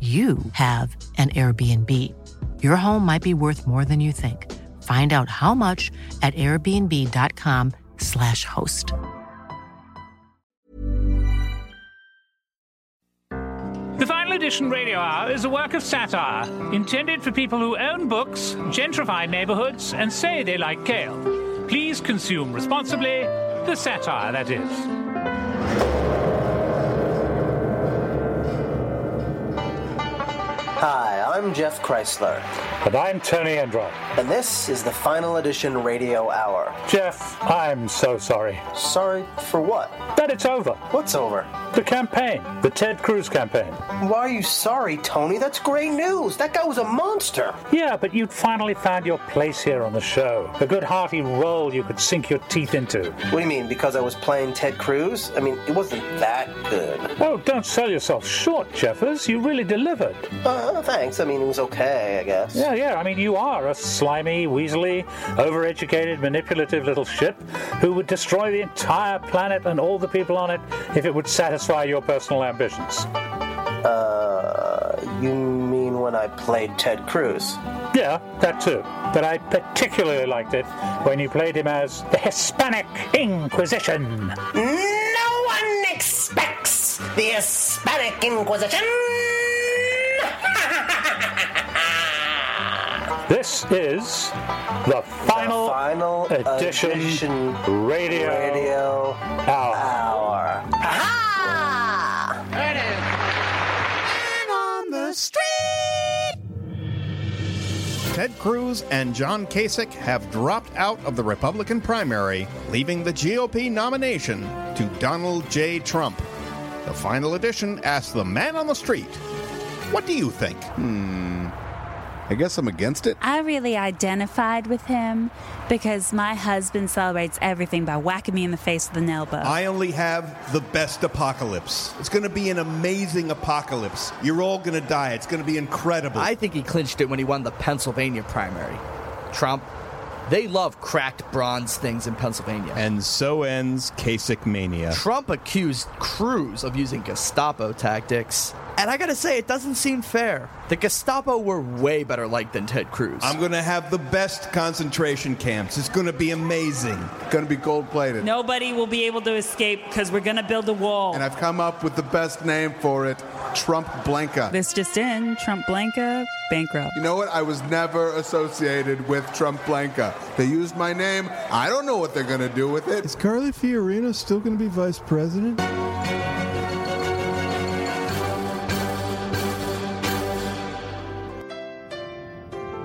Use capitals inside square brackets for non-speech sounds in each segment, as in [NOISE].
you have an Airbnb. Your home might be worth more than you think. Find out how much at airbnb.com/slash host. The Final Edition Radio Hour is a work of satire intended for people who own books, gentrify neighborhoods, and say they like kale. Please consume responsibly the satire that is. Hi, I'm Jeff Kreisler, And I'm Tony Hendra. and this is the Final Edition Radio Hour. Jeff, I'm so sorry. Sorry for what? That it's over. What's over? The campaign, the Ted Cruz campaign. Why are you sorry, Tony? That's great news. That guy was a monster. Yeah, but you'd finally found your place here on the show. A good hearty role you could sink your teeth into. What do you mean? Because I was playing Ted Cruz? I mean, it wasn't that good. Oh, don't sell yourself short, Jeffers. You really delivered. Uh, thanks. I mean, it was okay, I guess. Yeah, yeah. I mean, you are a slimy, weaselly, overeducated, manipulative little ship who would destroy the entire planet and all the people on it if it would satisfy your personal ambitions. Uh, you mean when I played Ted Cruz? Yeah, that too. But I particularly liked it when you played him as the Hispanic Inquisition. No one expects the Hispanic Inquisition. This is the final, Final edition, edition radio, Radio hour. Hour. Aha! There it is. And on the street. Ted Cruz and John Kasich have dropped out of the Republican primary, leaving the GOP nomination to Donald J. Trump. The final edition asks the man on the street, What do you think? Hmm. I guess I'm against it. I really identified with him because my husband celebrates everything by whacking me in the face with a nail bow. I only have the best apocalypse. It's going to be an amazing apocalypse. You're all going to die. It's going to be incredible. I think he clinched it when he won the Pennsylvania primary. Trump, they love cracked bronze things in Pennsylvania. and so ends Kasich mania. Trump accused Cruz of using Gestapo tactics. And I gotta say, it doesn't seem fair. The Gestapo were way better liked than Ted Cruz. I'm going to have the best concentration camps. It's going to be amazing. Going to be gold plated. Nobody will be able to escape because we're going to build a wall. And I've come up with the best name for it Trump Blanca. this just in Trump Blanca, bankrupt. You know what? I was never associated with Trump Blanca. They used my name. I don't know what they're going to do with it. Is Carly Fiorina still going to be vice president?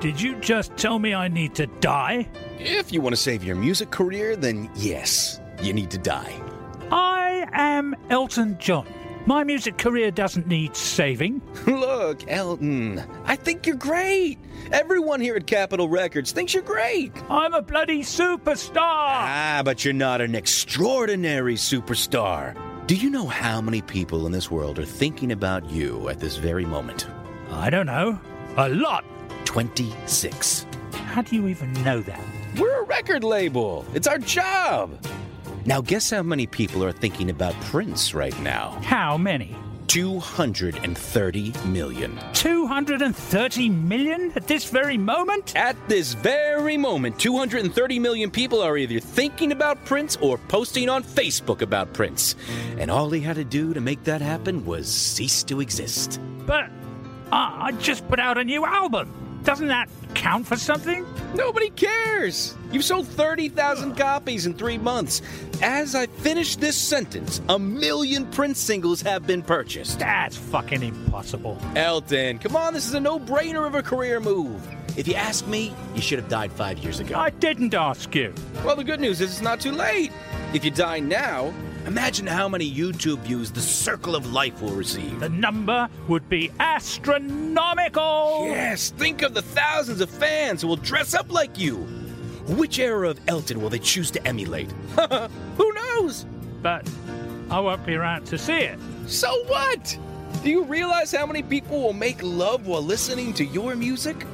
Did you just tell me I need to die? If you want to save your music career, then yes, you need to die. I am Elton John. My music career doesn't need saving. [LAUGHS] Look, Elton, I think you're great. Everyone here at Capitol Records thinks you're great. I'm a bloody superstar. Ah, but you're not an extraordinary superstar. Do you know how many people in this world are thinking about you at this very moment? I don't know. A lot. 26. How do you even know that? We're a record label. It's our job. Now, guess how many people are thinking about Prince right now? How many? 230 million. 230 million at this very moment? At this very moment, 230 million people are either thinking about Prince or posting on Facebook about Prince. And all he had to do to make that happen was cease to exist. But Ah, I just put out a new album. Doesn't that count for something? Nobody cares. You've sold 30,000 copies in three months. As I finish this sentence, a million print singles have been purchased. That's fucking impossible. Elton, come on, this is a no brainer of a career move. If you ask me, you should have died five years ago. I didn't ask you. Well, the good news is it's not too late. If you die now, imagine how many YouTube views the Circle of Life will receive. The number would be astronomical. Yes, think of the thousands of fans who will dress up like you. Which era of Elton will they choose to emulate? [LAUGHS] Who knows? But I won't be around to see it. So what? Do you realize how many people will make love while listening to your music?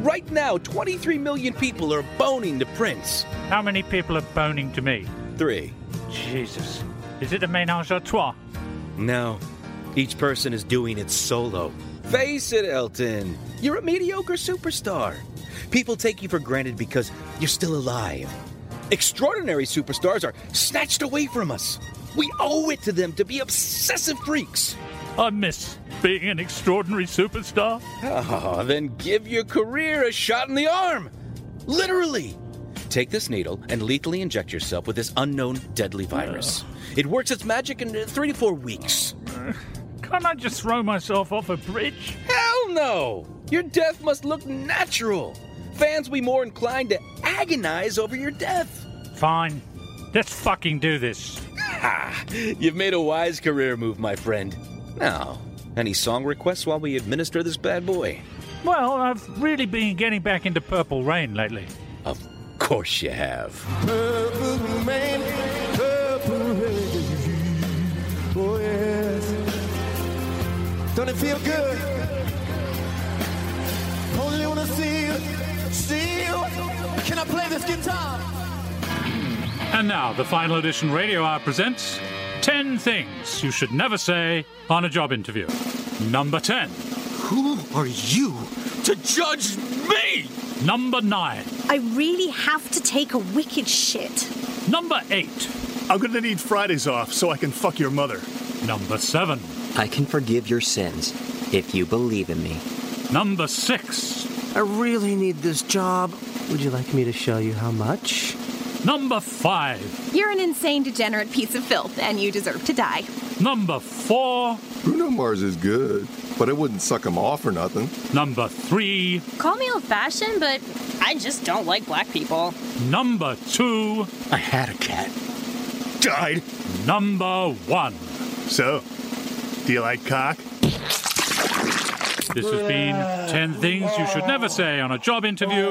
Right now, 23 million people are boning to Prince. How many people are boning to me? Three. Jesus. Is it a ménage à trois? No. Each person is doing it solo. Face it, Elton. You're a mediocre superstar. People take you for granted because you're still alive. Extraordinary superstars are snatched away from us. We owe it to them to be obsessive freaks. I miss being an extraordinary superstar. Oh, then give your career a shot in the arm. Literally. Take this needle and lethally inject yourself with this unknown deadly virus. It works its magic in three to four weeks. Can't I just throw myself off a bridge? Hell no! Your death must look natural. Fans will be more inclined to agonize over your death. Fine. Let's fucking do this. Ha! You've made a wise career move, my friend. Now, any song requests while we administer this bad boy? Well, I've really been getting back into Purple Rain lately. Of course you have. Purple rain, purple. Oh, yes. Don't it feel good? Only wanna see you, see you. Can I play this guitar? And now, the Final Edition Radio Hour presents 10 Things You Should Never Say on a Job Interview. Number 10. Who are you to judge me? Number 9. I really have to take a wicked shit. Number 8. I'm gonna need Fridays off so I can fuck your mother. Number 7. I can forgive your sins if you believe in me. Number 6. I really need this job. Would you like me to show you how much? Number 5. You're an insane, degenerate piece of filth, and you deserve to die. Number 4. Bruno Mars is good, but it wouldn't suck him off or nothing. Number 3. Call me old fashioned, but I just don't like black people. Number 2. I had a cat. Died. Number 1. So, do you like cock? This has been 10 Things You Should Never Say on a Job Interview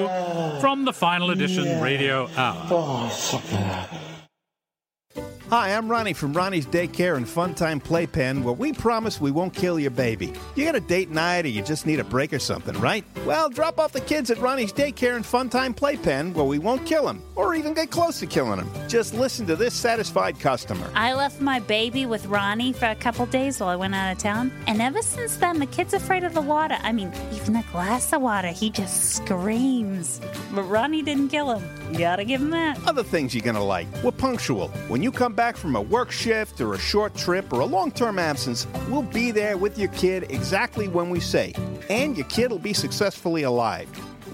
from the Final Edition Radio Hour. Oh, Hi, I'm Ronnie from Ronnie's Daycare and Funtime Playpen, where we promise we won't kill your baby. You got a date night or you just need a break or something, right? Well, drop off the kids at Ronnie's Daycare and Funtime Playpen, where we won't kill them or even get close to killing them. Just listen to this satisfied customer. I left my baby with Ronnie for a couple days while I went out of town, and ever since then, the kid's afraid of the water. I mean, even a glass of water, he just screams. But Ronnie didn't kill him. Gotta give him that. Other things you're gonna like. We're punctual. When you come back from a work shift or a short trip or a long term absence, we'll be there with your kid exactly when we say. And your kid will be successfully alive.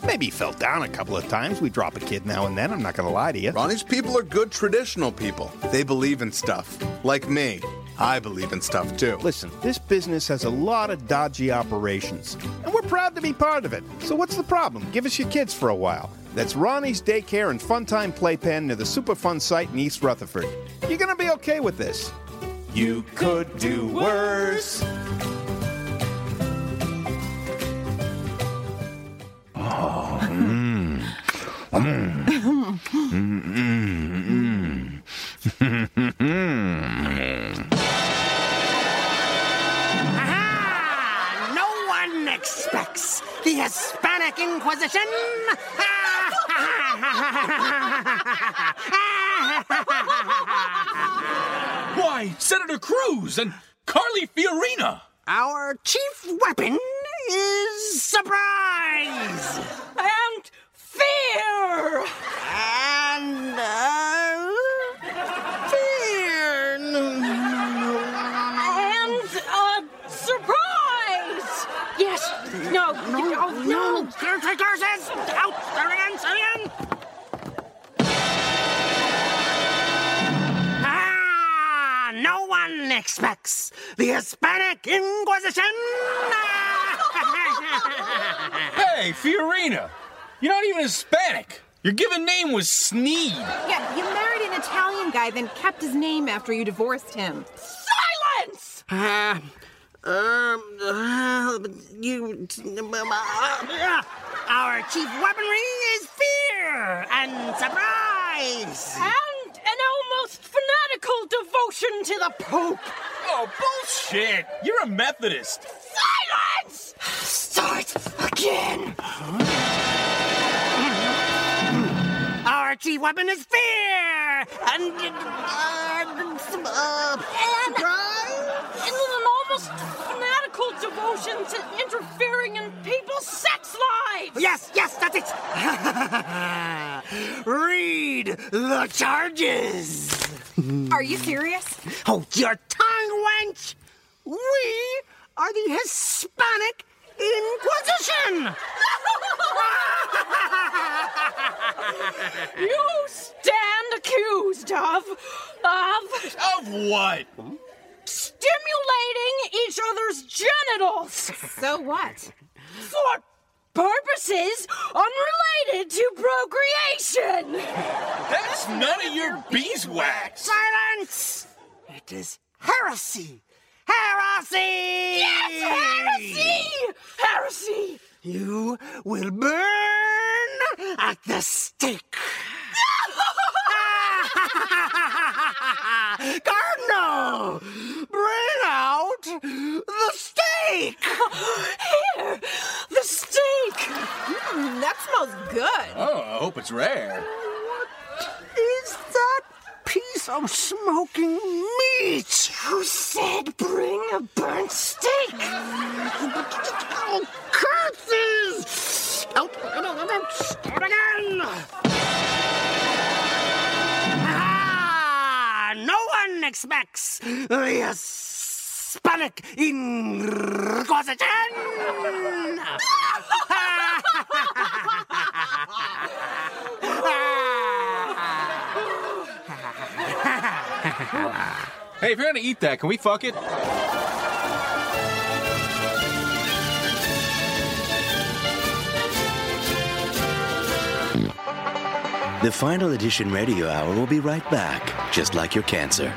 Maybe he fell down a couple of times. We drop a kid now and then. I'm not going to lie to you. Ronnie's people are good traditional people. They believe in stuff. Like me. I believe in stuff too. Listen, this business has a lot of dodgy operations, and we're proud to be part of it. So what's the problem? Give us your kids for a while. That's Ronnie's Daycare and Funtime Playpen near the Superfun site in East Rutherford. You're going to be okay with this. You could do worse. Oh, mm. Mm. Mm, mm, mm. Aha! No one expects the Hispanic Inquisition. [LAUGHS] Why, Senator Cruz and Carly Fiorina! Our chief weapon is surprise and fear and uh, fear and uh, surprise. Yes! No, no, no, no! no. Curses! Out! Start again, start No one expects the Hispanic Inquisition! [LAUGHS] Hey, Fiorina! You're not even Hispanic! Your given name was Sneed! Yeah, you married an Italian guy, then kept his name after you divorced him. Silence! Uh, um, uh, you. Uh, our chief weaponry is fear and surprise! And an almost fanatical devotion to the Pope. Oh, bullshit! You're a Methodist! Silence! Start again! Our chief weapon is fear! And. Uh, uh, And, and an almost fanatical devotion to interfering in people's sex lives. Yes, yes, that's it! [LAUGHS] Read the charges! Are you serious? Hold your tongue, wench! We are the Hispanic Inquisition! [LAUGHS] You stand accused of of Of what? stimulating each other's genitals So what? for purposes unrelated to procreation. That's none of your beeswax! Silence! It is heresy! Heresy! Yes, heresy! Heresy! You will burn at the stake! [LAUGHS] Cardinal! Bring out the steak! [LAUGHS] Here, the steak. Mm, that smells good. Oh, I hope it's rare. What is that piece of smoking meat? Who said bring a burnt steak? Oh, curses! Out, out, out, out, start again! Ah, no one expects the Hispanic Inquisition! [LAUGHS] Hey, if you're gonna eat that, can we fuck it? The final edition radio hour will be right back, just like your cancer.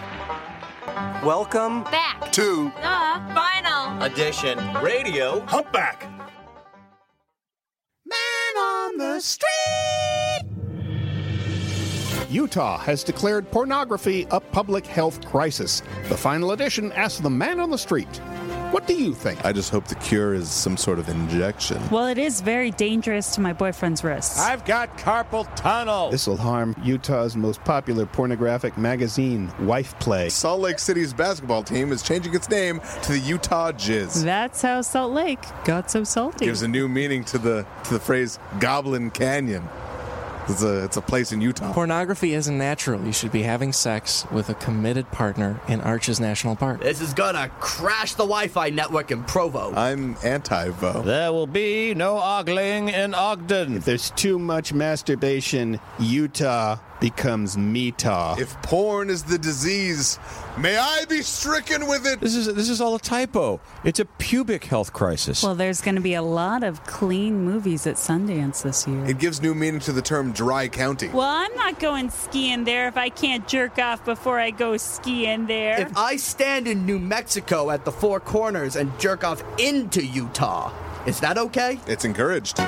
Welcome Back. to The final. Edition Radio Humpback! Man on the street! Utah has declared pornography a public health crisis. The final edition asks the man on the street, What do you think? I just hope the cure is some sort of injection. Well, it is very dangerous to my boyfriend's wrists. I've got carpal tunnel. This will harm Utah's most popular pornographic magazine, Wife Play. Salt Lake City's basketball team is changing its name to the Utah Jizz. That's how Salt Lake got so salty. Gives a new meaning to the to the phrase Goblin Canyon. It's a it's a place in Utah. Pornography isn't natural. You should be having sex with a committed partner in Arches National Park. This is gonna crash the Wi-Fi network in Provo. I'm anti-vo. There will be no ogling in Ogden. If there's too much masturbation, Utah becomes Metah. If porn is the disease, may I be stricken with it. This is this is all a typo. It's a pubic health crisis. Well, there's going to be a lot of clean movies at Sundance this year. It gives new meaning to the term dry county. Well, I'm not going skiing there if I can't jerk off before I go skiing there. If I stand in New Mexico at the Four Corners and jerk off into Utah, is that okay? It's encouraged.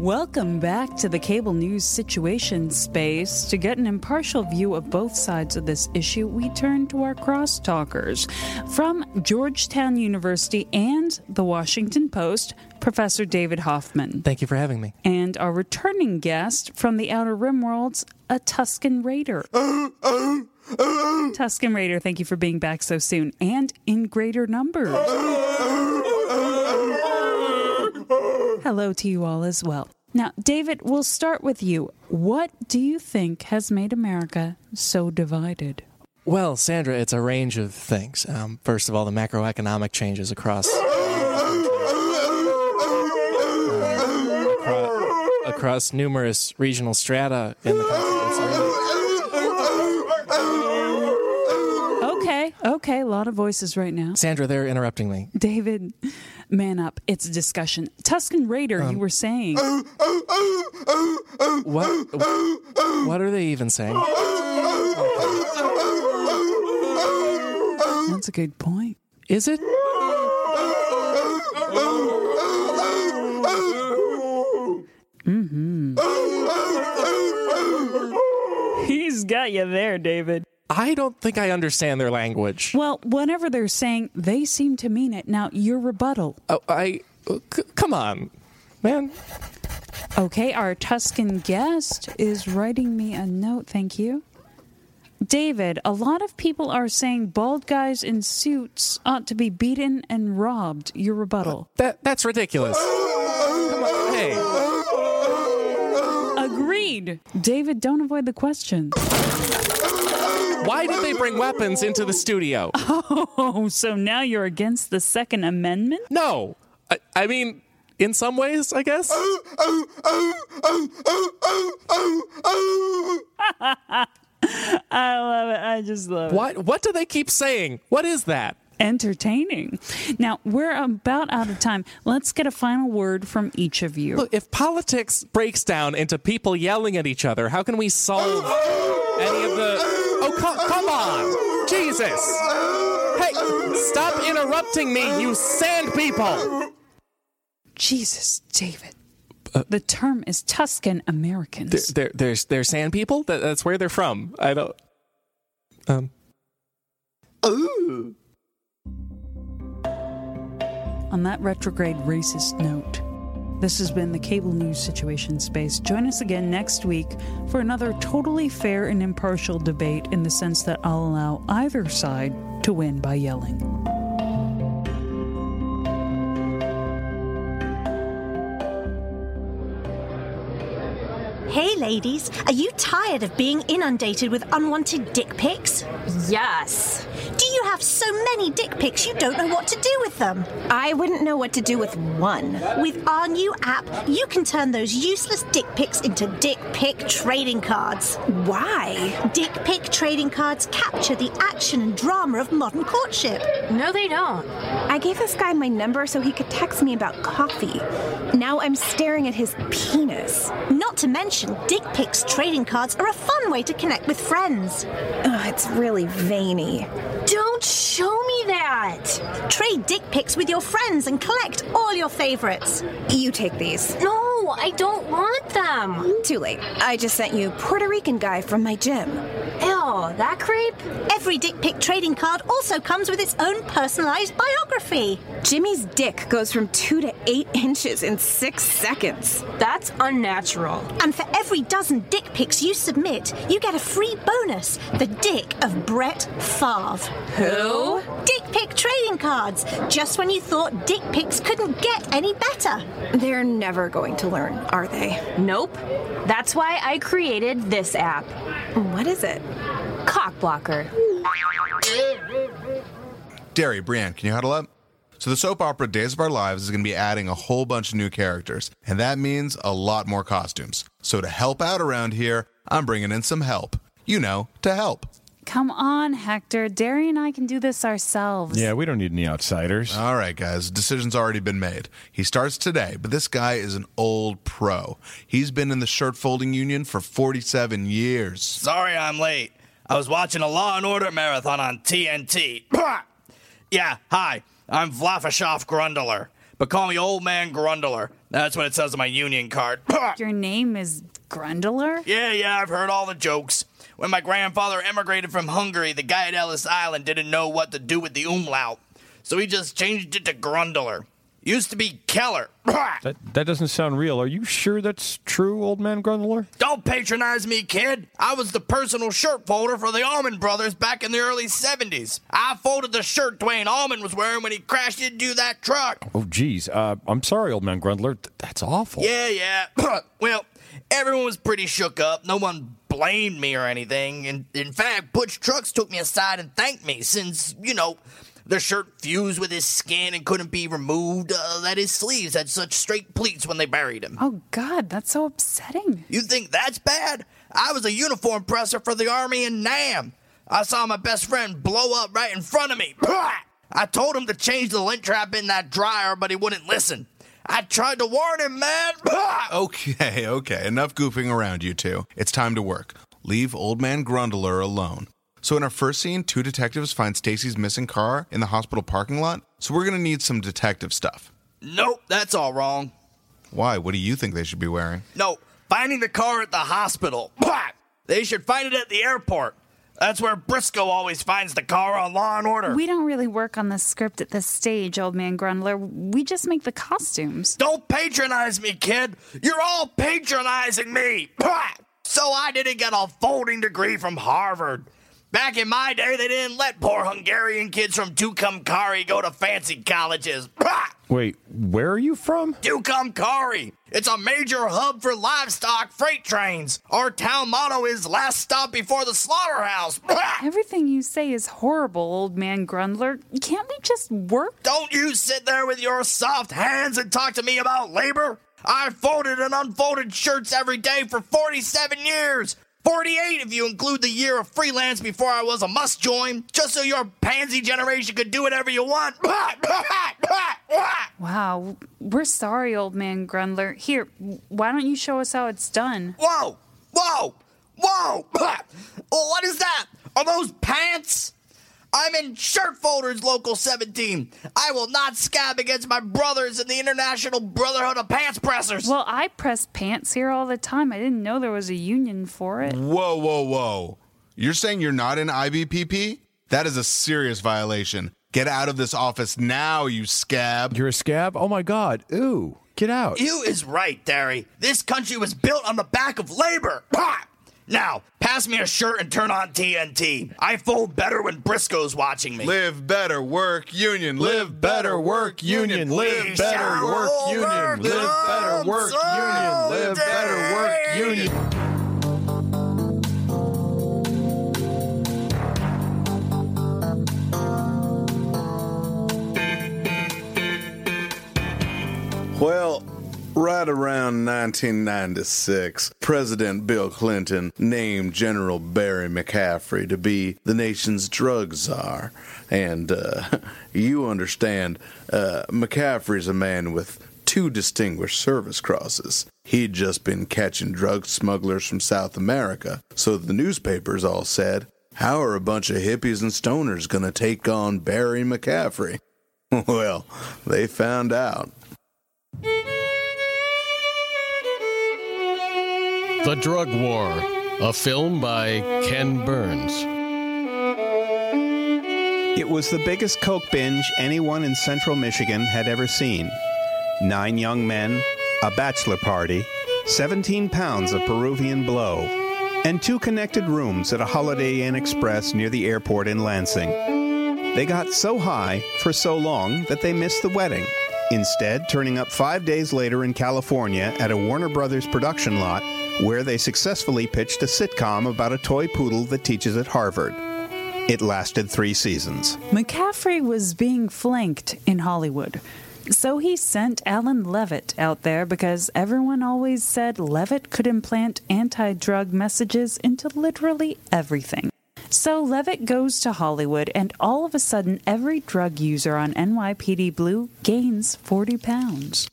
Welcome back to the cable news situation space. To get an impartial view of both sides of this issue, we turn to our crosstalkers. From Georgetown University and the Washington Post, Professor David Hoffman. Thank you for having me. And our returning guest from the Outer Rim worlds, a Tusken Raider. [GASPS] Tusken Raider, thank you for being back so soon and in greater numbers. [LAUGHS] Hello to you all as well. Now, David, we'll start with you. What do you think has made America so divided? Well, Sandra, it's a range of things. Um, first of all, the macroeconomic changes across across, numerous regional strata in the country. Okay, okay, a lot of voices right now. Sandra, they're interrupting me. David, man up. It's a discussion. Tusken Raider, you were saying. What? What are they even saying? That's a good point. Is it? Mm-hmm. He's got you there, David. I don't think I understand their language. Well, whatever they're saying, they seem to mean it. Now, your rebuttal. Oh, I. Oh, c- come on, man. Okay, our Tusken guest is writing me a note. Thank you. David, a lot of people are saying bald guys in suits ought to be beaten and robbed. Your rebuttal. Uh, that that's ridiculous. Come on, hey. Agreed. David, don't avoid the question. Why did they bring weapons into the studio? [LAUGHS] Oh, so now you're against the Second Amendment? No. I, I mean, in some ways, I guess. Oh, oh, oh, [LAUGHS] I love it. I just love it. What what do they keep saying? What is that? Entertaining. Now, we're about out of time. Let's get a final word from each of you. Look, if politics breaks down into people yelling at each other, how can we solve any of the Oh, come, come on. Jesus. Hey, stop interrupting me, you sand people. Jesus, David. the term is Tusken Americans. They're, they're, they're, they're sand people? That, that's where they're from. I don't. Um. Ooh. On that retrograde racist note, this has been the Cable News Situation Space. Join us again next week for another totally fair and impartial debate in the sense that I'll allow either side to win by yelling. Hey, ladies, are you tired of being inundated with unwanted dick pics? Yes. Do you have so many dick pics you don't know what to do with them? I wouldn't know what to do with one. With our new app, you can turn those useless dick pics into dick pic trading cards. Why? Dick pic trading cards capture the action and drama of modern courtship. No, they don't. I gave this guy my number so he could text me about coffee. Now I'm staring at his penis. Not to mention, dick pics trading cards are a fun way to connect with friends. Oh, it's really veiny. Don't show me that. Trade dick pics with your friends and collect all your favorites. You take these. No, I don't want them. Too late. I just sent you Puerto Rican guy from my gym. Ew, that creep? Every dick pic trading card also comes with its own personalized biography. Jimmy's dick goes from two to eight inches in six seconds. That's unnatural. And for every dozen dick pics you submit, you get a free bonus the dick of Brett Favre. Who? Dick pic trading cards. Just when you thought dick pics couldn't get any better. They're never going to learn, are they? Nope. That's why I created this app. What is it? Cock blocker. Derry, Brienne, can you huddle up? So the soap opera Days of Our Lives is going to be adding a whole bunch of new characters, and that means a lot more costumes. So to help out around here, I'm bringing in some help. You know, to help. Come on, Hector. Derry and I can do this ourselves. Yeah, we don't need any outsiders. All right, guys, decision's already been made. He starts today, but this guy is an old pro. He's been in the shirt folding union for 47 years. Sorry I'm late. I was watching a Law and Order marathon on TNT. [COUGHS] yeah, hi. I'm Vlafashov Grundler. But call me Old Man Grundler. That's what it says on my union card. Your name is Grundler? Yeah, yeah, I've heard all the jokes. When my grandfather emigrated from Hungary, the guy at Ellis Island didn't know what to do with the umlaut. So he just changed it to Grundler. Used to be Keller. [COUGHS] That, that doesn't sound real. Are you sure that's true, old man Grundler? Don't patronize me, kid. I was the personal shirt folder for the Allman Brothers back in the early 70s. I folded the shirt Duane Allman was wearing when he crashed into that truck. Oh, geez. Uh, I'm sorry, old man Grundler. Th- that's awful. Yeah, yeah. [COUGHS] well, everyone was pretty shook up. No one blamed me or anything. And in fact, Butch Trucks took me aside and thanked me since, you know, the shirt fused with his skin and couldn't be removed. Uh, that his sleeves had such straight pleats when they buried him. Oh, God, that's so upsetting. You think that's bad? I was a uniform presser for the Army in Nam. I saw my best friend blow up right in front of me. I told him to change the lint trap in that dryer, but he wouldn't listen. I tried to warn him, man. [LAUGHS] Okay, okay. Enough goofing around, you two. It's time to work. Leave old man Grundler alone. So in our first scene, two detectives find Stacy's missing car in the hospital parking lot. So we're gonna need some detective stuff. Nope, that's all wrong. Why? What do you think they should be wearing? No, finding the car at the hospital. [LAUGHS] They should find it at the airport. That's where Briscoe always finds the car on Law and Order. We don't really work on the script at this stage, old man Grundler. We just make the costumes. Don't patronize me, kid. You're all patronizing me. So I didn't get a folding degree from Harvard. Back in my day, they didn't let poor Hungarian kids from Tucumcari go to fancy colleges. Wait, where are you from? Tucumcari. It's a major hub for livestock freight trains. Our town motto is last stop before the slaughterhouse. [LAUGHS] Everything you say is horrible, old man Grundler. Can't we just work? Don't you sit there with your soft hands and talk to me about labor. I folded and unfolded shirts every day for 47 years. 48 if you include the year of freelance before I was a must join, just so your pansy generation could do whatever you want. [LAUGHS] Wow, we're sorry, old man Grundler. Here, why don't you show us how it's done? Whoa! Whoa! Whoa! [LAUGHS] what is that? Are those pants? I'm in Shirt Folders Local 17. I will not scab against my brothers in the International Brotherhood of Pants Pressers. Well, I press pants here all the time. I didn't know there was a union for it. Whoa, whoa, whoa. You're saying you're not in IBPP? That is a serious violation. Get out of this office now, you scab. You're a scab? Oh my god. Ooh. Get out. You is right, Derry. This country was built on the back of labor. Ha! Now, pass me a shirt and turn on TNT. I fold better when Briscoe's watching me. Live better, work union. Live better, work union. Live better, work union. Live better, work union. Live better, work union. Well, right around 1996, President Bill Clinton named General Barry McCaffrey to be the nation's drug czar. And uh, [LAUGHS] you understand, uh, McCaffrey's a man with two distinguished service crosses. He'd just been catching drug smugglers from South America, so the newspapers all said, How are a bunch of hippies and stoners going to take on Barry McCaffrey? [LAUGHS] Well, they found out. The Drug War, a film by Ken Burns. It was the biggest Coke binge anyone in central Michigan had ever seen. Nine young men, a bachelor party, 17 pounds of Peruvian blow, and two connected rooms at a Holiday Inn Express near the airport in Lansing. They got so high for so long that they missed the wedding, instead, turning up five days later in California at a Warner Brothers production lot where they successfully pitched a sitcom about a toy poodle that teaches at Harvard. It lasted three seasons. McCaffrey was being flanked in Hollywood. So he sent Alan Levitt out there because everyone always said Levitt could implant anti drug messages into literally everything. So Levitt goes to Hollywood, and all of a sudden, every drug user on NYPD Blue gains 40 pounds.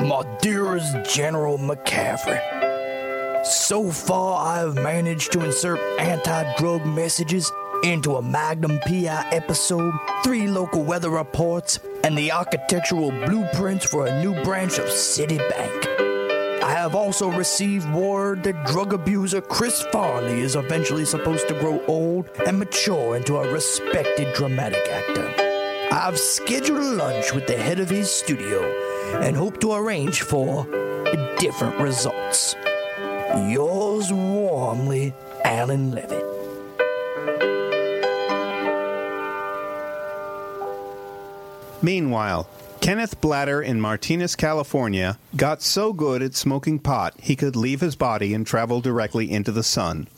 My dearest General McCaffrey, so far I have managed to insert anti drug messages into a Magnum PI episode, three local weather reports, and the architectural blueprints for a new branch of Citibank. I have also received word that drug abuser Chris Farley is eventually supposed to grow old and mature into a respected dramatic actor. I've scheduled a lunch with the head of his studio and hope to arrange for different results. Yours warmly, Alan Levitt. Meanwhile, Kenneth Blatter in Martinez, California, got so good at smoking pot he could leave his body and travel directly into the sun.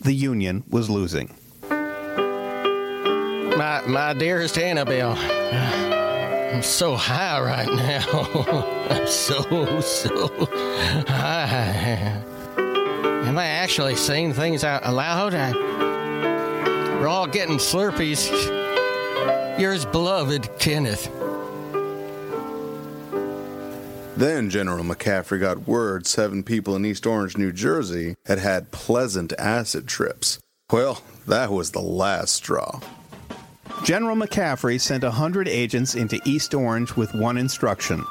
The Union was losing. My, my dearest Annabelle, I'm so high right now. [LAUGHS] I'm so, so high. Am I actually saying things out loud? I, we're all getting Slurpees. Yours beloved, Kenneth. Then General McCaffrey got word seven people in East Orange, New Jersey had had pleasant acid trips. Well, that was the last straw. General McCaffrey sent a hundred agents into East Orange with one instruction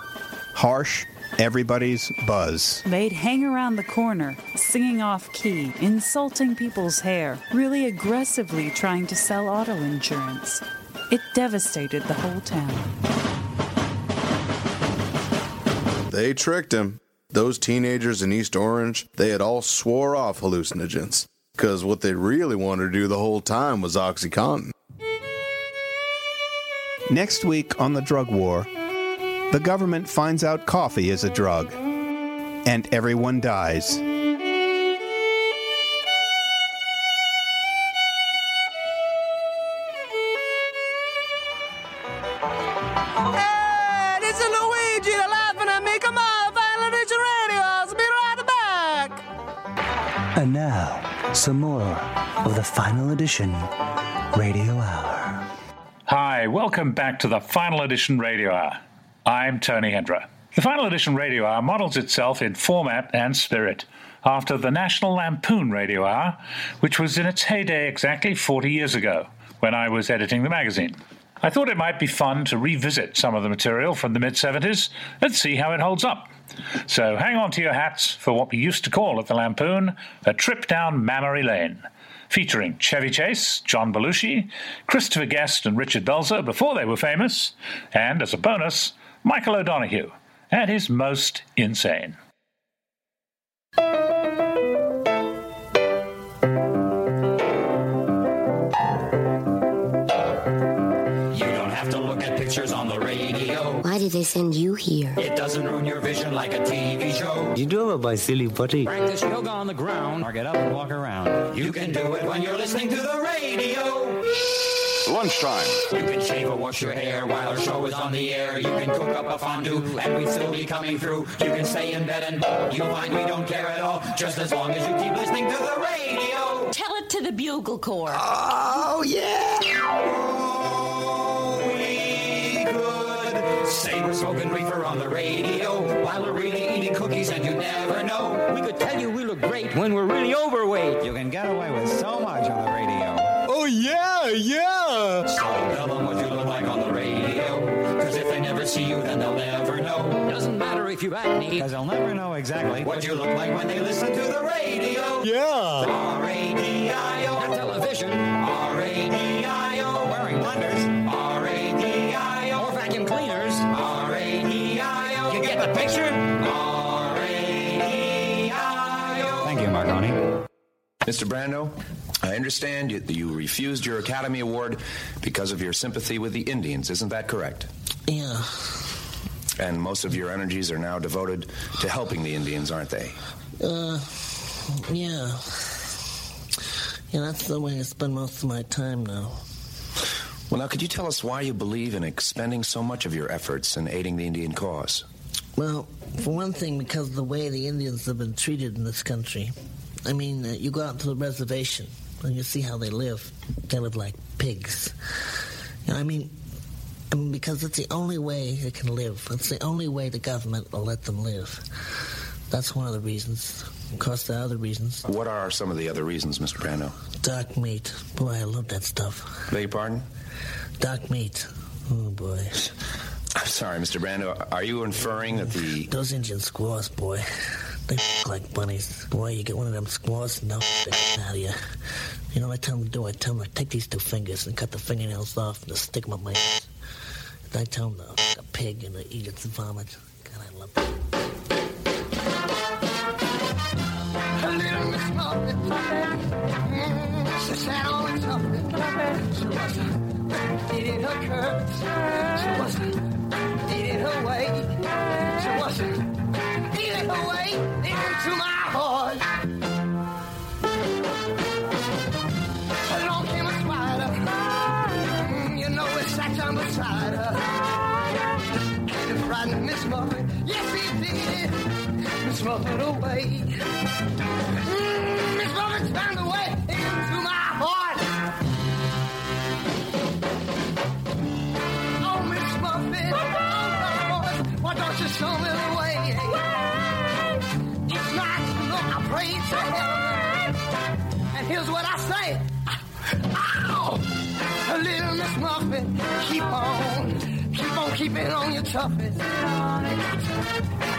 harsh, everybody's buzz. They'd hang around the corner, singing off key, insulting people's hair, really aggressively trying to sell auto insurance. It devastated the whole town. They tricked him. Those teenagers in East Orange, they had all swore off hallucinogens. Because what they really wanted to do the whole time was Oxycontin. Next week on the drug war, the government finds out coffee is a drug, and everyone dies. Hey, this is Luigi, the laughing at me. Come on, Final Edition Radio. I'll be right back. And now, some more of the final edition Radio Hour. Hi, welcome back to the Final Edition Radio Hour. I'm Tony Hendra. The Final Edition Radio Hour models itself in format and spirit after the National Lampoon Radio Hour, which was in its heyday exactly 40 years ago when I was editing the magazine. I thought it might be fun to revisit some of the material from the mid 70s and see how it holds up. So hang on to your hats for what we used to call at the Lampoon a trip down Mammary Lane featuring Chevy Chase, John Belushi, Christopher Guest, and Richard Belzer before they were famous, and as a bonus, Michael O'Donoghue at his most insane. Radio. Why did they send you here? It doesn't ruin your vision like a TV show. You do it, my silly buddy. Practice yoga on the ground or get up and walk around. You can do it when you're listening to the radio. Lunchtime. You can shave or wash your hair while our show is on the air. You can cook up a fondue and we'd still be coming through. You can stay in bed and you'll find we don't care at all. Just as long as you keep listening to the radio. Tell it to the bugle corps. Oh, yeah. Smoking reefer on the radio while we're really eating cookies and you never know. We could tell you we look great when we're really overweight. You can get away with so much on the radio. Oh, yeah, yeah. So tell them what you look like on the radio. Cause if they never see you, then they'll never know. Doesn't matter if you act neat. Cause they'll never know exactly what you look like when they listen to the radio. Yeah. R-A-D-I-O. On television. Mr. Brando, I understand you, you refused your Academy Award because of your sympathy with the Indians. Isn't that correct? Yeah. And most of your energies are now devoted to helping the Indians, aren't they? Uh, yeah. Yeah, that's the way I spend most of my time now. Well, now, could you tell us why you believe in expending so much of your efforts in aiding the Indian cause? Well, for one thing, because of the way the Indians have been treated in this country. I mean, uh, you go out to the reservation and you see how they live. They live like pigs. You know, I mean, I mean, because it's the only way they can live. It's the only way the government will let them live. That's one of the reasons. Of course, there are other reasons. What are some of the other reasons, Mr. Brando? Dark meat. Boy, I love that stuff. Beg your pardon? Dark meat. Oh, boy. I'm sorry, Mr. Brando. Are you inferring that the. Those Indian squaws, boy. They like bunnies. Boy, you get one of them squaws the out of you. You know what I tell them to do? I tell them to take these two fingers and cut the fingernails off and just stick them up my ass. I tell them the, the pig and the eat its vomit. God, I love that. She sat on the. She was eating her curds. She was Muffet away. Mm, Miss Muffet turned away into my heart. Oh, Miss Muffet, oh Lord, why don't you show me the way? Each night, you know, I pray to heaven, and here's what I say. Ow! Little Miss Muffet, keep on, keep on keeping on your toughest.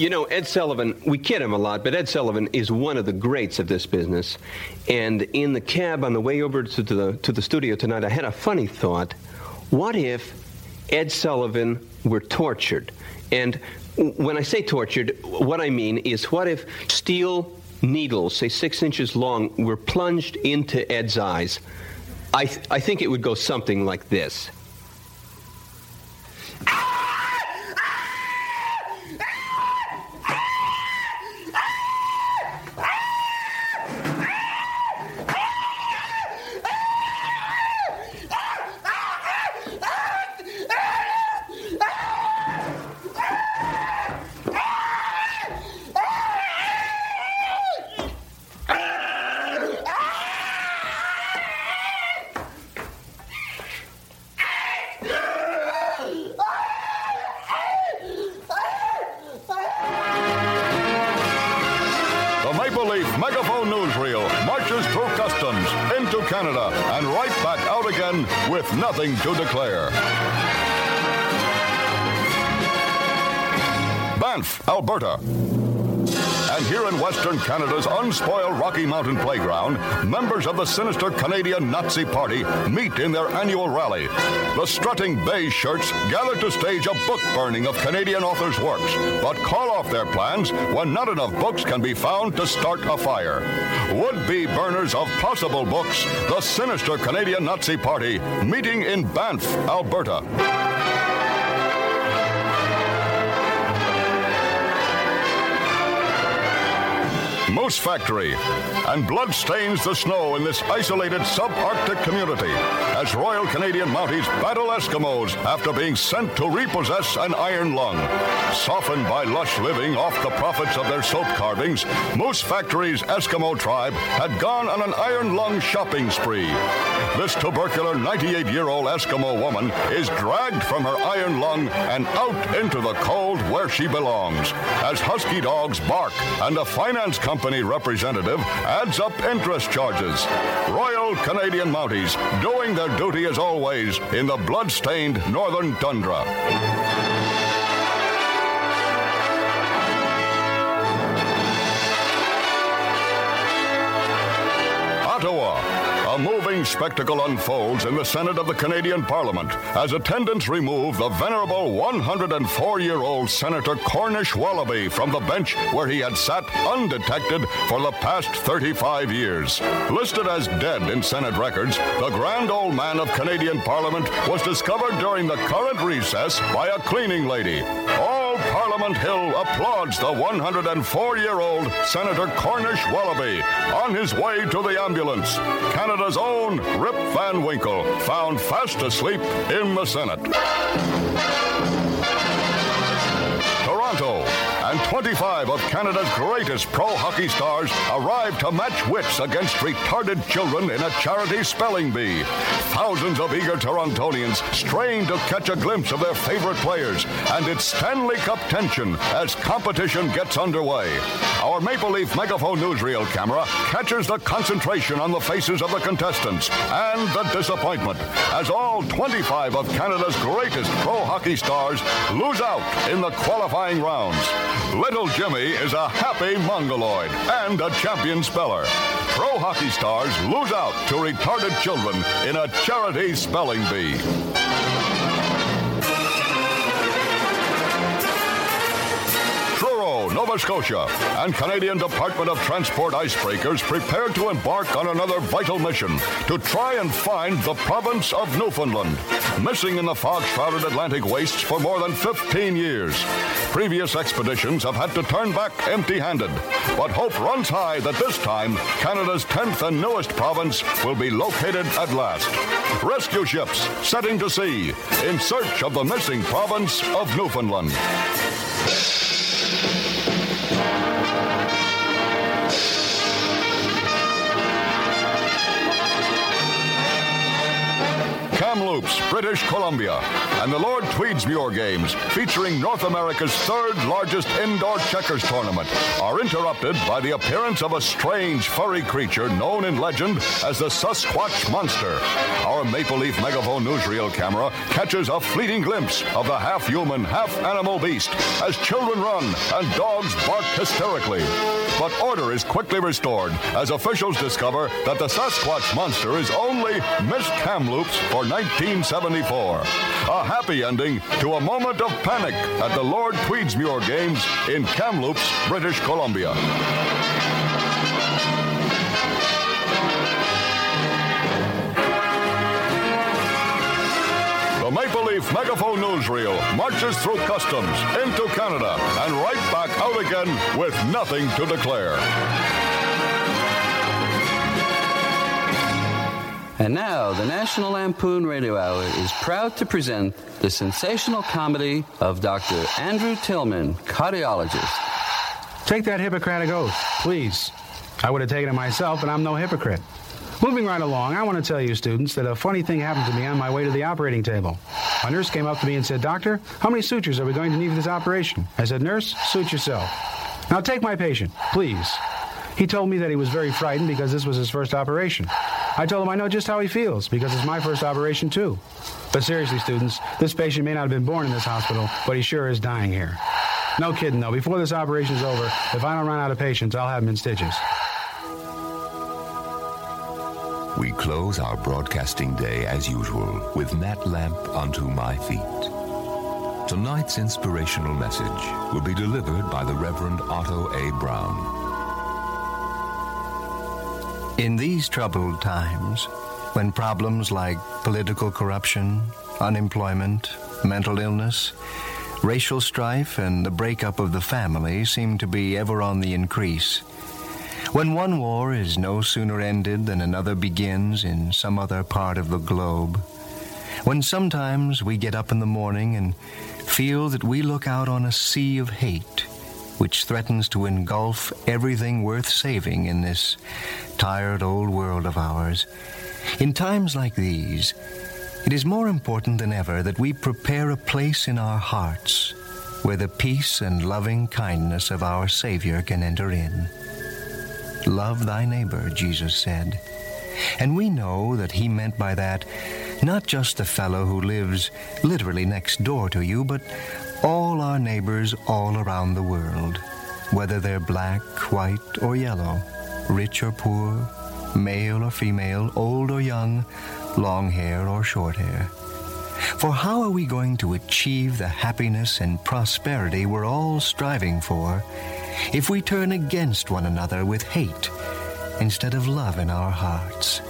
You know, Ed Sullivan, we kid him a lot, but Ed Sullivan is one of the greats of this business. And in the cab on the way over to the, to the studio tonight, I had a funny thought. What if Ed Sullivan were tortured? And when I say tortured, what I mean is what if steel needles, say six inches long, were plunged into Ed's eyes? I, th- I think it would go something like this. Canada and right back out again with nothing to declare. Banff, Alberta. And here in Western Canada's unspoiled Rocky Mountain playground, members of the sinister Canadian Nazi Party meet in their annual rally. The strutting beige shirts gather to stage a book burning of Canadian authors' works, but call off their plans when not enough books can be found to start a fire. Would be burners of possible books, the sinister Canadian Nazi Party meeting in Banff, Alberta. Moose Factory, and blood stains the snow in this isolated subarctic community as Royal Canadian Mounties battle Eskimos after being sent to repossess an iron lung. Softened by lush living off the profits of their soap carvings, Moose Factory's Eskimo tribe had gone on an iron lung shopping spree. This tubercular 98 year old Eskimo woman is dragged from her iron lung and out into the cold where she belongs as husky dogs bark and a finance company representative adds up interest charges. Royal Canadian Mounties doing their duty as always in the blood-stained northern tundra. Ottawa. Moving spectacle unfolds in the Senate of the Canadian Parliament as attendants remove the venerable 104 year old Senator Cornish Wallaby from the bench where he had sat undetected for the past 35 years. Listed as dead in Senate records, the grand old man of Canadian Parliament was discovered during the current recess by a cleaning lady. Parliament Hill applauds the 104 year old Senator Cornish Wallaby on his way to the ambulance. Canada's own Rip Van Winkle, found fast asleep in the Senate. And 25 of Canada's greatest pro hockey stars arrive to match wits against retarded children in a charity spelling bee. Thousands of eager Torontonians strain to catch a glimpse of their favorite players, and it's Stanley Cup tension as competition gets underway. Our Maple Leaf Megaphone newsreel camera catches the concentration on the faces of the contestants and the disappointment as all 25 of Canada's greatest pro hockey stars lose out in the qualifying rounds. Little Jimmy is a happy mongoloid and a champion speller. Pro hockey stars lose out to retarded children in a charity spelling bee. Nova Scotia, and Canadian Department of Transport icebreakers prepared to embark on another vital mission to try and find the province of Newfoundland, missing in the fog shrouded Atlantic wastes for more than 15 years. Previous expeditions have had to turn back empty handed, but hope runs high that this time Canada's 10th and newest province will be located at last. Rescue ships setting to sea in search of the missing province of Newfoundland. Kamloops, British Columbia, and the Lord Tweedsmuir Games, featuring North America's third largest indoor checkers tournament, are interrupted by the appearance of a strange furry creature known in legend as the Sasquatch Monster. Our Maple Leaf Megaphone newsreel camera catches a fleeting glimpse of the half human, half animal beast as children run and dogs bark hysterically. But order is quickly restored as officials discover that the Sasquatch Monster is only Miss Kamloops for 1974. A happy ending to a moment of panic at the Lord Tweedsmuir Games in Kamloops, British Columbia. The Megaphone Newsreel marches through customs into Canada and right back out again with nothing to declare. And now, the National Lampoon Radio Hour is proud to present the sensational comedy of Dr. Andrew Tillman, cardiologist. Take that Hippocratic oath, please. I would have taken it myself, but I'm no hypocrite. Moving right along, I want to tell you, students, that a funny thing happened to me on my way to the operating table. A nurse came up to me and said, Doctor, how many sutures are we going to need for this operation? I said, Nurse, suit yourself. Now take my patient, please. He told me that he was very frightened because this was his first operation. I told him I know just how he feels because it's my first operation, too. But seriously, students, this patient may not have been born in this hospital, but he sure is dying here. No kidding, though. Before this operation's over, if I don't run out of patients, I'll have him in stitches. We close our broadcasting day as usual with Nat Lamp Unto My Feet. Tonight's inspirational message will be delivered by the Reverend Otto A. Brown. In these troubled times, when problems like political corruption, unemployment, mental illness, racial strife, and the breakup of the family seem to be ever on the increase, when one war is no sooner ended than another begins in some other part of the globe, when sometimes we get up in the morning and feel that we look out on a sea of hate which threatens to engulf everything worth saving in this tired old world of ours. In times like these, it is more important than ever that we prepare a place in our hearts where the peace and loving kindness of our Savior can enter in. Love thy neighbor, Jesus said. And we know that he meant by that not just the fellow who lives literally next door to you, but all our neighbors all around the world, whether they're black, white, or yellow, rich or poor, male or female, old or young, long hair or short hair. For how are we going to achieve the happiness and prosperity we're all striving for if we turn against one another with hate instead of love in our hearts?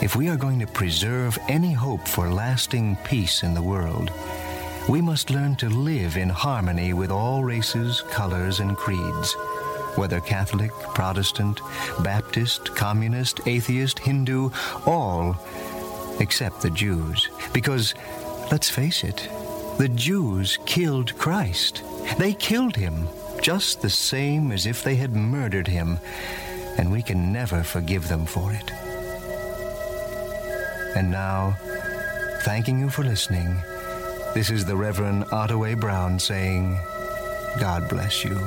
If we are going to preserve any hope for lasting peace in the world, we must learn to live in harmony with all races, colors, and creeds. Whether Catholic, Protestant, Baptist, Communist, Atheist, Hindu, all except the Jews. Because, let's face it, the Jews killed Christ. They killed him just the same as if they had murdered him, and we can never forgive them for it. And now, thanking you for listening, this is the Reverend Ottaway Brown saying, God bless you,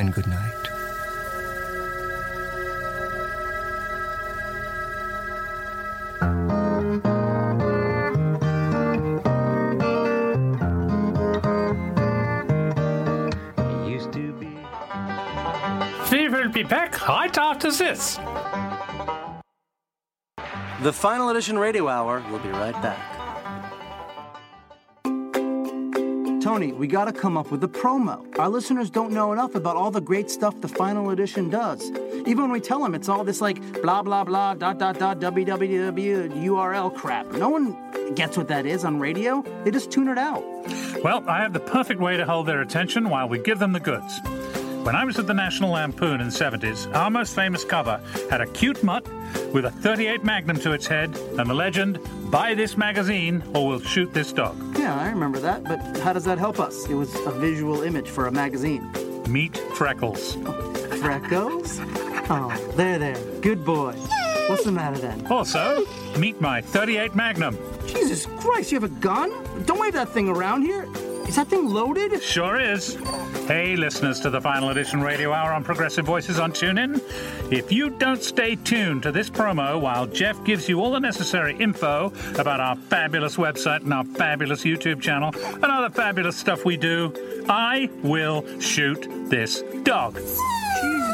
and good night. We back right after this. The Final Edition Radio Hour We'll be right back. Tony, we gotta come up with a promo. Our listeners don't know enough about all the great stuff the Final Edition does. Even when we tell them it's all this like blah blah blah dot dot dot www URL crap. No one gets what that is on radio. They just tune it out. Well, I have the perfect way to hold their attention while we give them the goods. When I was at the National Lampoon in the 70s, our most famous cover had a cute mutt with a 38 Magnum to its head and the legend, Buy this magazine or we'll shoot this dog. Yeah, I remember that, but how does that help us? It was a visual image for a magazine. Meet Freckles. Freckles? Oh, there, there. Good boy. What's the matter then? Also, meet my 38 Magnum. Jesus Christ, you have a gun? Don't wave that thing around here. Is that thing loaded? Sure is. Hey, listeners to the Final Edition Radio Hour on Progressive Voices on TuneIn. If you don't stay tuned to this promo while Jeff gives you all the necessary info about our fabulous website and our fabulous YouTube channel and other fabulous stuff we do, I will shoot this dog.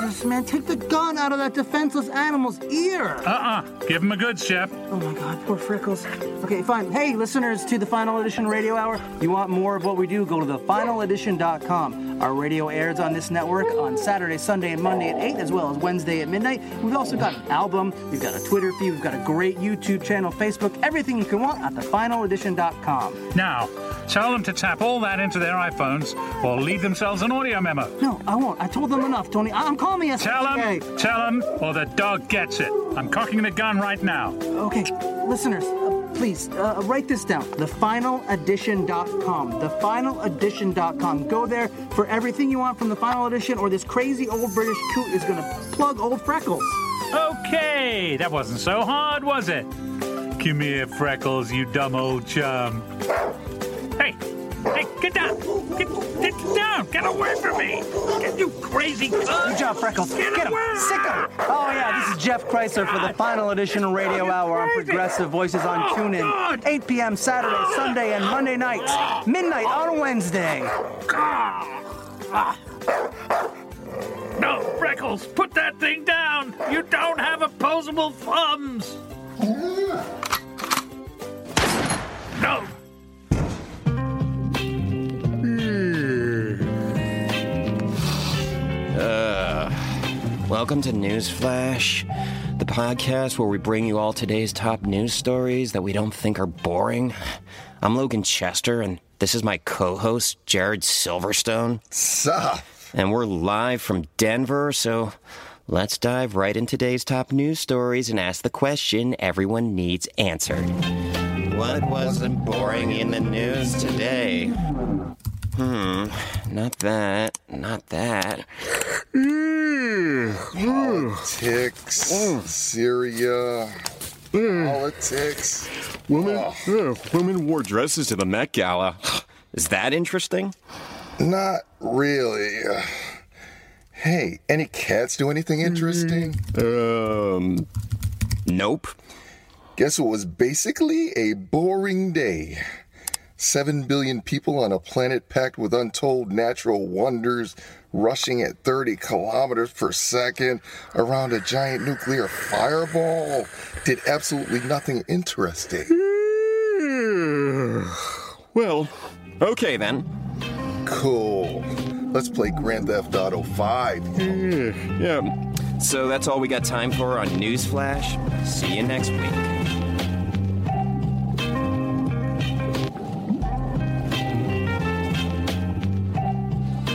Jesus, man, take the gun out of that defenseless animal's ear. Uh-uh. Give him a good Jeff. Oh my God, poor Freckles. Okay, fine. Hey, listeners to the Final Edition Radio Hour, you want more of what we do? Go to thefinaledition.com. Our radio airs on this network on Saturday, Sunday, and Monday at 8, as well as Wednesday at midnight. We've also got an album, we've got a Twitter feed, we've got a great YouTube channel, Facebook, everything you can want at thefinaledition.com. Now, tell them to tap all that into their iPhones or leave themselves an audio memo. No, I won't. I told them enough, Tony. I'm calling Tell SPCA. them, tell him, or the dog gets it. I'm cocking the gun right now. Okay, listeners, uh, please uh, write this down. Thefinaledition.com. Thefinaledition.com. Go there for everything you want from the Final Edition, or this crazy old British coot is going to plug old Freckles. Okay, that wasn't so hard, was it? Come here, Freckles, you dumb old chum. Hey, hey, get down! Get, get down! Get away from me! Get you crazy cunt! Good job, Freckles. Get, Get him. away! Sick him. Oh, yeah, this is Jeff Kreisler for the ah, Final Edition of Radio Hour on Progressive Voices on oh, TuneIn. 8 p.m. Saturday, Sunday, and Monday nights. Midnight on Wednesday. No, Freckles, put that thing down! You don't have opposable thumbs! Welcome to Newsflash, the podcast where we bring you all today's top news stories that we don't think are boring. I'm Logan Chester, and this is my co host, Jared Silverstone. Sup? And we're live from Denver, so let's dive right into today's top news stories and ask the question everyone needs answered. What wasn't boring in the news today? Hmm, not that, not that. Politics, Syria, politics. Women, yeah, women wore dresses to the Met Gala. [GASPS] Is that interesting? Not really. Hey, any cats do anything interesting? Um, nope. Guess what was basically a boring day? Seven billion people on a planet packed with untold natural wonders rushing at 30 kilometers per second around a giant nuclear fireball did absolutely nothing interesting. [SIGHS] well, okay then. Cool. Let's play Grand Theft Auto 5. Eh, yeah. So that's all we got time for on Newsflash. See you next week.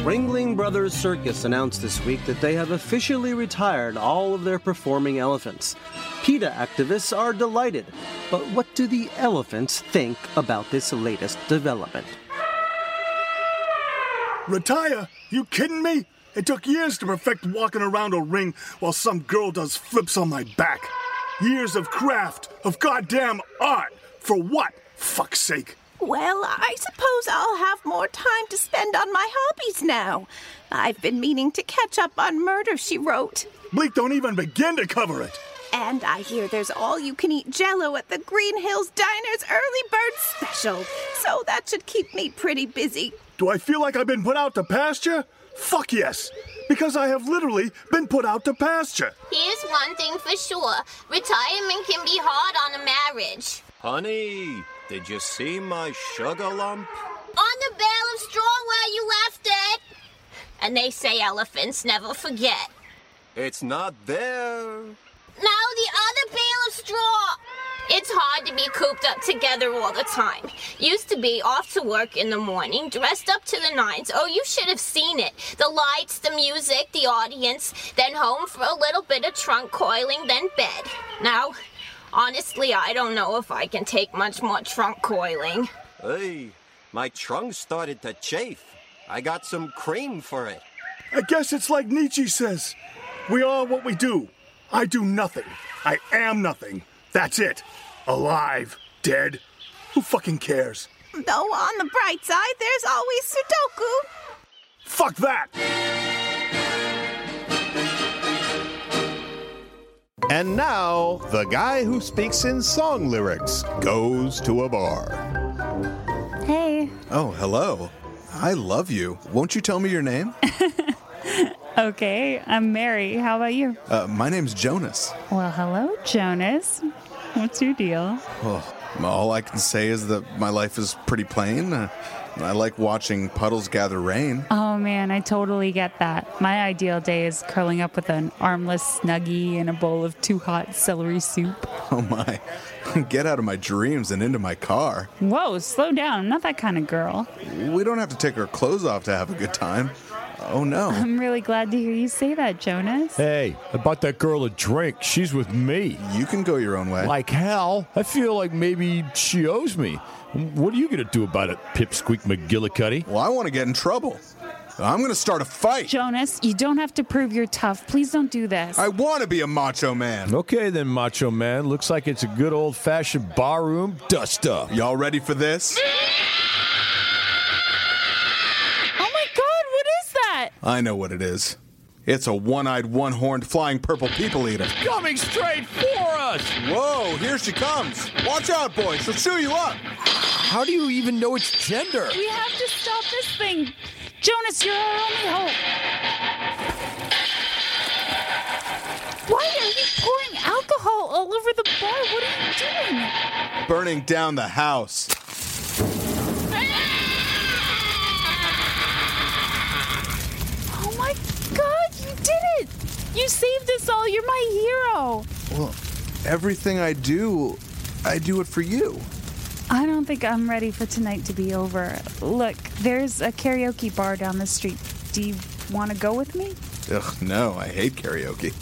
Ringling Brothers Circus announced this week that they have officially retired all of their performing elephants. PETA activists are delighted, but what do the elephants think about this latest development? Retire? You kidding me? It took years to perfect walking around a ring while some girl does flips on my back. Years of craft, of goddamn art. For what? Fuck's sake. Well, I suppose I'll have more time to spend on my hobbies now. I've been meaning to catch up on Murder, She Wrote. Bleak don't even begin to cover it. And I hear there's all you can eat jello at the Green Hills Diner's early bird special. So that should keep me pretty busy. Do I feel like I've been put out to pasture? Fuck yes. Because I have literally been put out to pasture. Here's one thing for sure retirement can be hard on a marriage. Honey, did you see my sugar lump? On the bale of straw where you left it. And they say elephants never forget. It's not there. Now the other bale of straw. It's hard to be cooped up together all the time. Used to be off to work in the morning, dressed up to the nines. Oh, you should have seen it. The lights, the music, the audience, then home for a little bit of trunk coiling, then bed. Now, honestly, I don't know if I can take much more trunk coiling. Hey, my trunk started to chafe. I got some cream for it. I guess it's like Nietzsche says we are what we do. I do nothing. I am nothing. That's it. Alive, dead. Who fucking cares? Though on the bright side, there's always Sudoku. Fuck that! And now, the guy who speaks in song lyrics goes to a bar. Hey. Oh, hello. I love you. Won't you tell me your name? [LAUGHS] Okay, I'm Mary. How about you? Uh, my name's Jonas. Well, hello, Jonas. What's your deal? Oh, all I can say is that my life is pretty plain. Uh, I like watching puddles gather rain. Oh man, I totally get that. My ideal day is curling up with an armless snuggie and a bowl of too hot celery soup. [LAUGHS] Oh my. [LAUGHS] Get out of my dreams and into my car. Whoa, slow down. I'm not that kind of girl. We don't have to take our clothes off to have a good time. Oh no. [LAUGHS] I'm really glad to hear you say that, Jonas. Hey, I bought that girl a drink. She's with me. You can go your own way. Like hell. I feel like maybe she owes me. What are you going to do about it, Pipsqueak McGillicuddy? Well, I want to get in trouble. I'm going to start a fight. Jonas, you don't have to prove you're tough. Please don't do this. I want to be a macho man. Okay, then, macho man. Looks like it's a good old fashioned barroom dust up. Y'all ready for this? I know what it is. It's a one eyed, one horned, flying purple people eater. Coming straight for us! Whoa, here she comes. Watch out, boys. She'll chew you up. How do you even know its gender? We have to stop this thing. Jonas, you're our only hope. Why are you pouring alcohol all over the bar? What are you doing? Burning down the house. Did it! You saved us all. You're my hero. Well, everything I do, I do it for you. I don't think I'm ready for tonight to be over. Look, there's a karaoke bar down the street. Do you want to go with me? Ugh, no, I hate karaoke.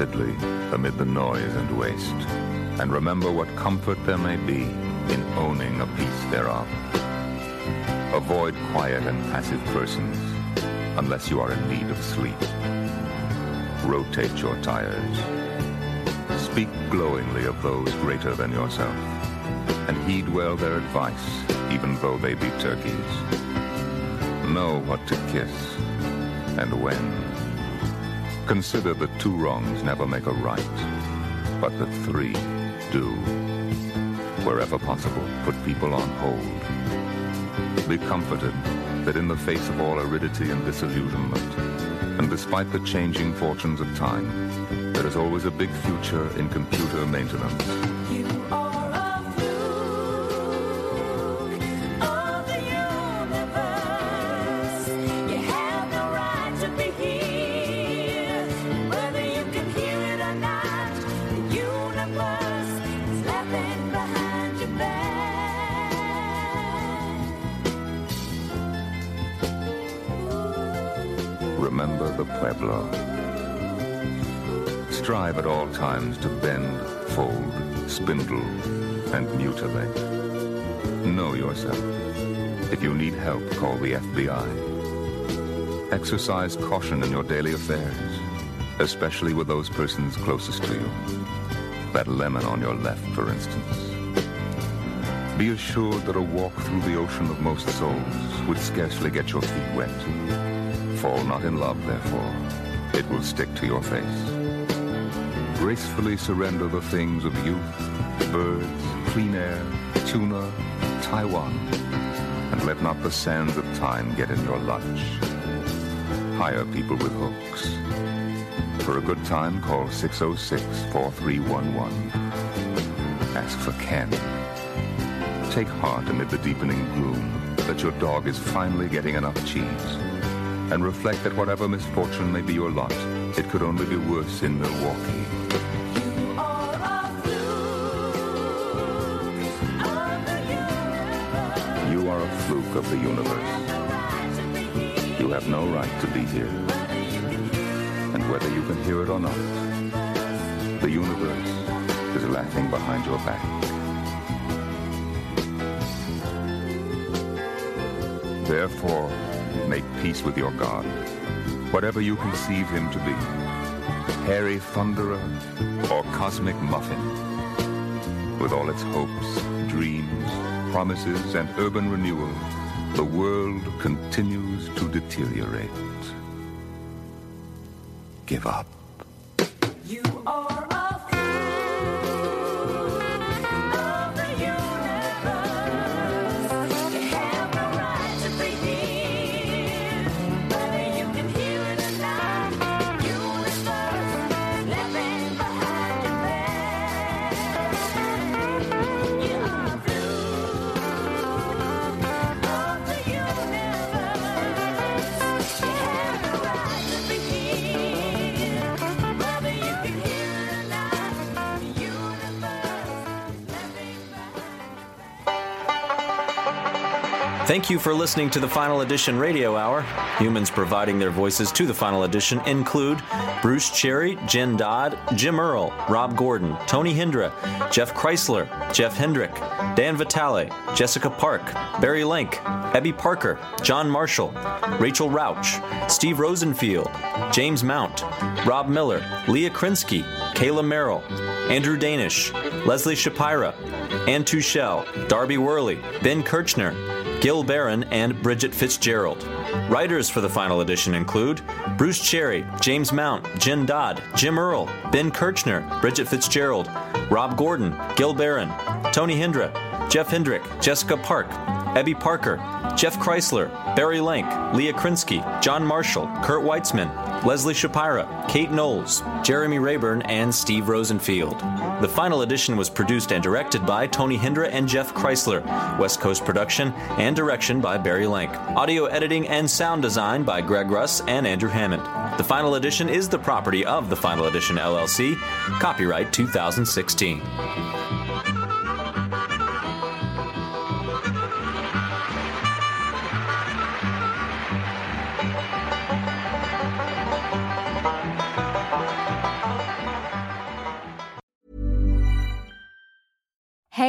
Placidly amid the noise and waste, and remember what comfort there may be in owning a piece thereof. Avoid quiet and passive persons unless you are in need of sleep. Rotate your tires. Speak glowingly of those greater than yourself, and heed well their advice, even though they be turkeys. Know what to kiss, and when. Consider that two wrongs never make a right, but that three do. Wherever possible, put people on hold. Be comforted that in the face of all aridity and disillusionment, and despite the changing fortunes of time, there is always a big future in computer maintenance. Times to bend, fold, spindle, and mutilate. Know yourself. If you need help, call the FBI. Exercise caution in your daily affairs, especially with those persons closest to you. That lemon on your left, for instance. Be assured that a walk through the ocean of most souls would scarcely get your feet wet. Fall not in love, therefore. It will stick to your face. Gracefully surrender the things of youth, birds, clean air, tuna, Taiwan, and let not the sands of time get in your lunch. Hire people with hooks. For a good time, call 606-4311. Ask for Ken. Take heart amid the deepening gloom that your dog is finally getting enough cheese and reflect that whatever misfortune may be your lot, it could only be worse in Milwaukee. Of the universe. You have no right to be here. And whether you can hear it or not, the universe is laughing behind your back. Therefore, make peace with your God, whatever you conceive him to be, hairy thunderer or cosmic muffin. With all its hopes, dreams, promises, and urban renewal, the world continues to deteriorate. Give up. Thank you for listening to the Final Edition Radio Hour. Humans providing their voices to the Final Edition include Bruce Cherry, Jen Dodd, Jim Earl, Rob Gordon, Tony Hendra, Jeff Kreisler, Jeff Hendrick, Dan Vitale, Jessica Park, Barry Lank, Ebby Parker, John Marshall, Rachel Rauch, Steve Rosenfield, James Mount, Rob Miller, Leah Krinsky, Kayla Merrill, Andrew Danish, Leslie Shapira, Ann Tuchel, Darby Worley, Ben Kirchner, Gil Barron, and Bridget Fitzgerald. Writers for the final edition include Bruce Cherry, James Mount, Jen Dodd, Jim Earl, Ben Kirchner, Bridget Fitzgerald, Rob Gordon, Gil Barron, Tony Hendra, Jeff Hendrick, Jessica Park, Ebby Parker, Jeff Kreisler, Barry Lank, Leah Krinsky, John Marshall, Kurt Weitzman, Leslie Shapira, Kate Knowles, Jeremy Rayburn, and Steve Rosenfield. The final edition was produced and directed by Tony Hendra and Jeff Kreisler, West Coast production and direction by Barry Lank, audio editing and sound design by Greg Russ and Andrew Hammond. The final edition is the property of the Final Edition LLC, copyright 2016.